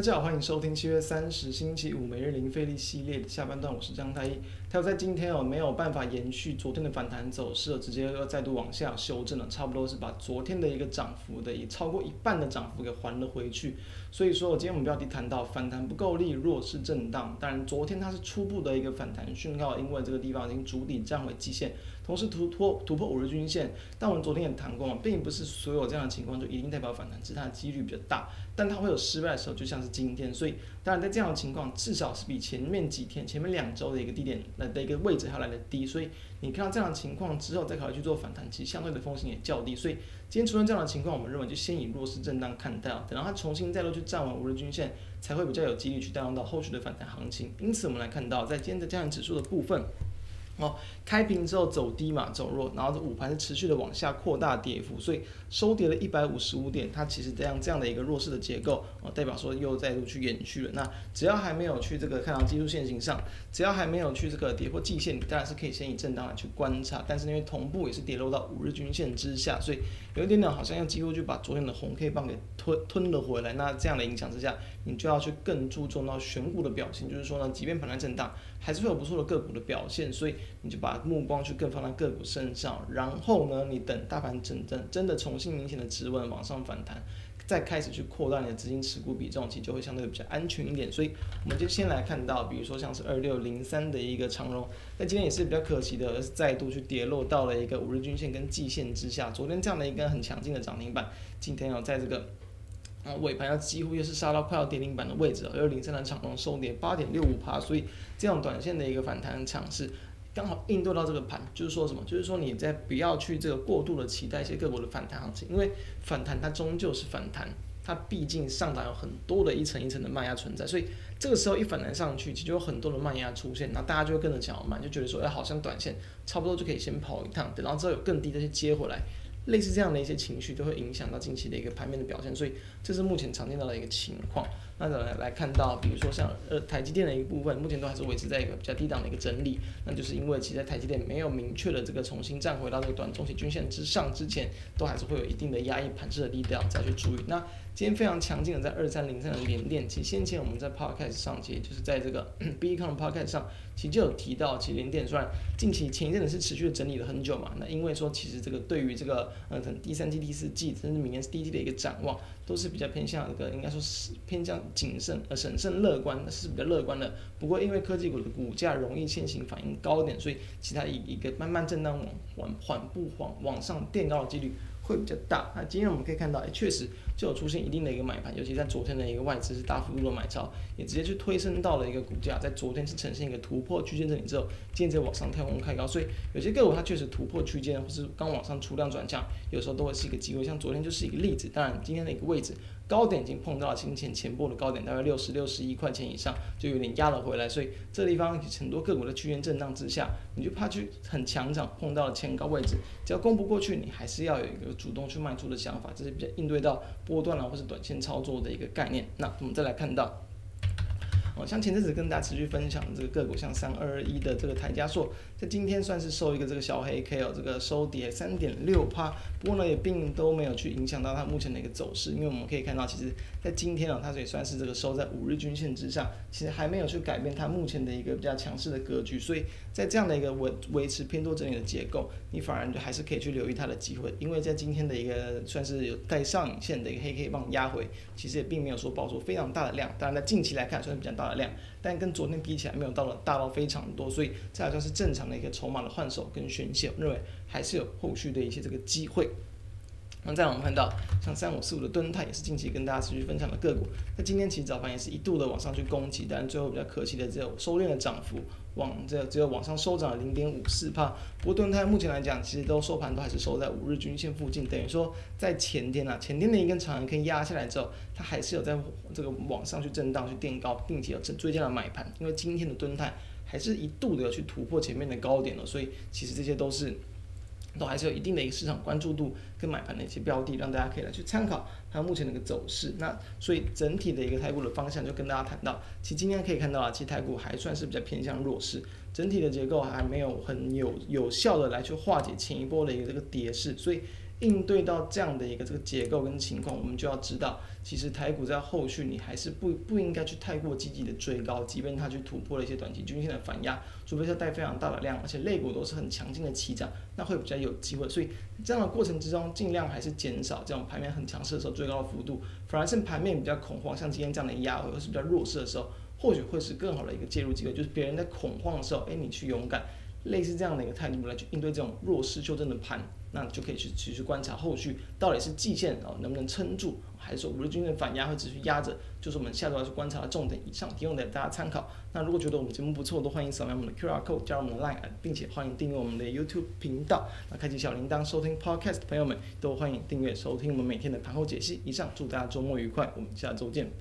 大家好，欢迎收听七月三十星期五每日零费力系列的下半段，我是张太一。它有在今天哦没有办法延续昨天的反弹走势，直接又再度往下修正了，差不多是把昨天的一个涨幅的以超过一半的涨幅给还了回去。所以说，我今天我们标题谈到反弹不够力，弱势震荡。当然，昨天它是初步的一个反弹讯号，因为这个地方已经筑底站回季线，同时突破突破五日均线。但我们昨天也谈过嘛，并不是所有这样的情况就一定代表反弹，只是它的几率比较大。但它会有失败的时候，就像是今天。所以，当然在这样的情况，至少是比前面几天、前面两周的一个低点。的一个位置还要来得低，所以你看到这样的情况之后再考虑去做反弹，其实相对的风险也较低。所以今天出现这样的情况，我们认为就先以弱势震荡看待，等到它重新再度去站稳五日均线，才会比较有几率去带动到后续的反弹行情。因此，我们来看到在今天的加权指数的部分。哦，开平之后走低嘛，走弱，然后这午盘是持续的往下扩大跌幅，所以收跌了一百五十五点。它其实这样这样的一个弱势的结构，哦，代表说又再度去延续了。那只要还没有去这个看到技术线型上，只要还没有去这个跌破季线，你当然是可以先以震荡来去观察。但是因为同步也是跌落到五日均线之下，所以有一点点好像要几乎就把昨天的红 K 棒给吞吞了回来。那这样的影响之下，你就要去更注重到选股的表现，就是说呢，即便盘中震荡，还是会有不错的个股的表现，所以。你就把目光去更放在个股身上，然后呢，你等大盘真正真的重新明显的止稳往上反弹，再开始去扩大你的资金持股比重，其实就会相对比较安全一点。所以我们就先来看到，比如说像是二六零三的一个长荣，那今天也是比较可惜的，而是再度去跌落到了一个五日均线跟季线之下。昨天这样的一根很强劲的涨停板，今天要在这个尾盘要几乎又是杀到快要跌停板的位置，二六零三的长荣收跌八点六五趴，所以这样短线的一个反弹强势。刚好应对到这个盘，就是说什么？就是说你在不要去这个过度的期待一些个股的反弹行情，因为反弹它终究是反弹，它毕竟上涨有很多的一层一层的卖压存在，所以这个时候一反弹上去，其实有很多的卖压出现，那大家就会跟着想要买，就觉得说，哎，好像短线差不多就可以先跑一趟，等到之后有更低的去接回来。类似这样的一些情绪，就会影响到近期的一个盘面的表现，所以这是目前常见到的一个情况。那来来看到，比如说像呃台积电的一部分，目前都还是维持在一个比较低档的一个整理，那就是因为其实台积电没有明确的这个重新站回到这个短中期均线之上之前，都还是会有一定的压抑盘势的力量再去注意。那今天非常强劲的在二三零三的连电，其实先前我们在 podcast 上，其实就是在这个 BECON podcast 上，其实就有提到，其实联电虽然近期前一阵子是持续的整理了很久嘛，那因为说其实这个对于这个呃第三季、第四季甚至明年是第一季的一个展望，都是比较偏向一个应该说是偏向谨慎呃审慎乐观，是比较乐观的。不过因为科技股的股价容易先行反应高一点，所以其他一一个慢慢震荡往缓缓步往往上垫高的几率会比较大。那今天我们可以看到，哎，确实就有出现一定的一个买盘，尤其在昨天的一个外资是大幅度的买超，也直接去推升到了一个股价，在昨天是呈现一个突破区间这里之后，今天直接往上跳空开高，所以有些个股它确实突破区间或是刚往上出量转强，有时候都会是一个机会，像昨天就是一个例子。当然，今天的一个位置。高点已经碰到了先前前波的高点，大概六十六十一块钱以上，就有点压了回来。所以这地方很多个股的区间震荡之下，你就怕去很强涨，碰到了前高位置，只要攻不过去，你还是要有一个主动去卖出的想法，这是比较应对到波段啊或是短线操作的一个概念。那我们再来看到。像前阵子跟大家持续分享这个个股，像三二二一的这个台加硕，在今天算是收一个这个小黑 K 哦，这个收跌三点六趴，不过呢也并都没有去影响到它目前的一个走势，因为我们可以看到，其实在今天啊，它也算是这个收在五日均线之上，其实还没有去改变它目前的一个比较强势的格局，所以在这样的一个维维持偏多整理的结构，你反而就还是可以去留意它的机会，因为在今天的一个算是有带上影线的一个黑 K 棒压回，其实也并没有说爆出非常大的量，当然在近期来看算是比较大量，但跟昨天比起来没有到了大到非常多，所以这好像是正常的一个筹码的换手跟宣泄，我认为还是有后续的一些这个机会。那再我们看到像三五四五的敦泰也是近期跟大家持续分享的个股，那今天其实早盘也是一度的往上去攻击，但最后比较可惜的只有收敛的涨幅，往这只有往上收涨了零点五四帕。不过敦泰目前来讲，其实都收盘都还是收在五日均线附近，等于说在前天啊，前天的一根长阳 K 压下来之后，它还是有在这个往上去震荡去垫高，并且有追加了买盘，因为今天的敦泰还是一度的去突破前面的高点了，所以其实这些都是。都还是有一定的一个市场关注度跟买盘的一些标的，让大家可以来去参考它目前的一个走势。那所以整体的一个台股的方向就跟大家谈到，其实今天可以看到啊，其实台股还算是比较偏向弱势，整体的结构还没有很有有效的来去化解前一波的一个这个跌势，所以应对到这样的一个这个结构跟情况，我们就要知道，其实台股在后续你还是不不应该去太过积极的追高，即便它去突破了一些短期均线的反压，除非是带非常大的量，而且类股都是很强劲的起涨，那会比较有机会。所以这样的过程之中，尽量还是减少这种盘面很强势的时候追高的幅度，反而是盘面比较恐慌，像今天这样的压回或是比较弱势的时候，或许会是更好的一个介入机会，就是别人在恐慌的时候，哎，你去勇敢。类似这样的一个态度来去应对这种弱势修正的盘，那就可以去持续观察后续到底是季线哦能不能撑住，还是说五日均线反压会持续压着，就是我们下周要去观察的重点。以上提供给大家参考。那如果觉得我们节目不错，都欢迎扫描我们的 QR code 加入我们的 Line，并且欢迎订阅我们的 YouTube 频道，那开启小铃铛收听 Podcast 的朋友们都欢迎订阅收听我们每天的盘后解析。以上祝大家周末愉快，我们下周见。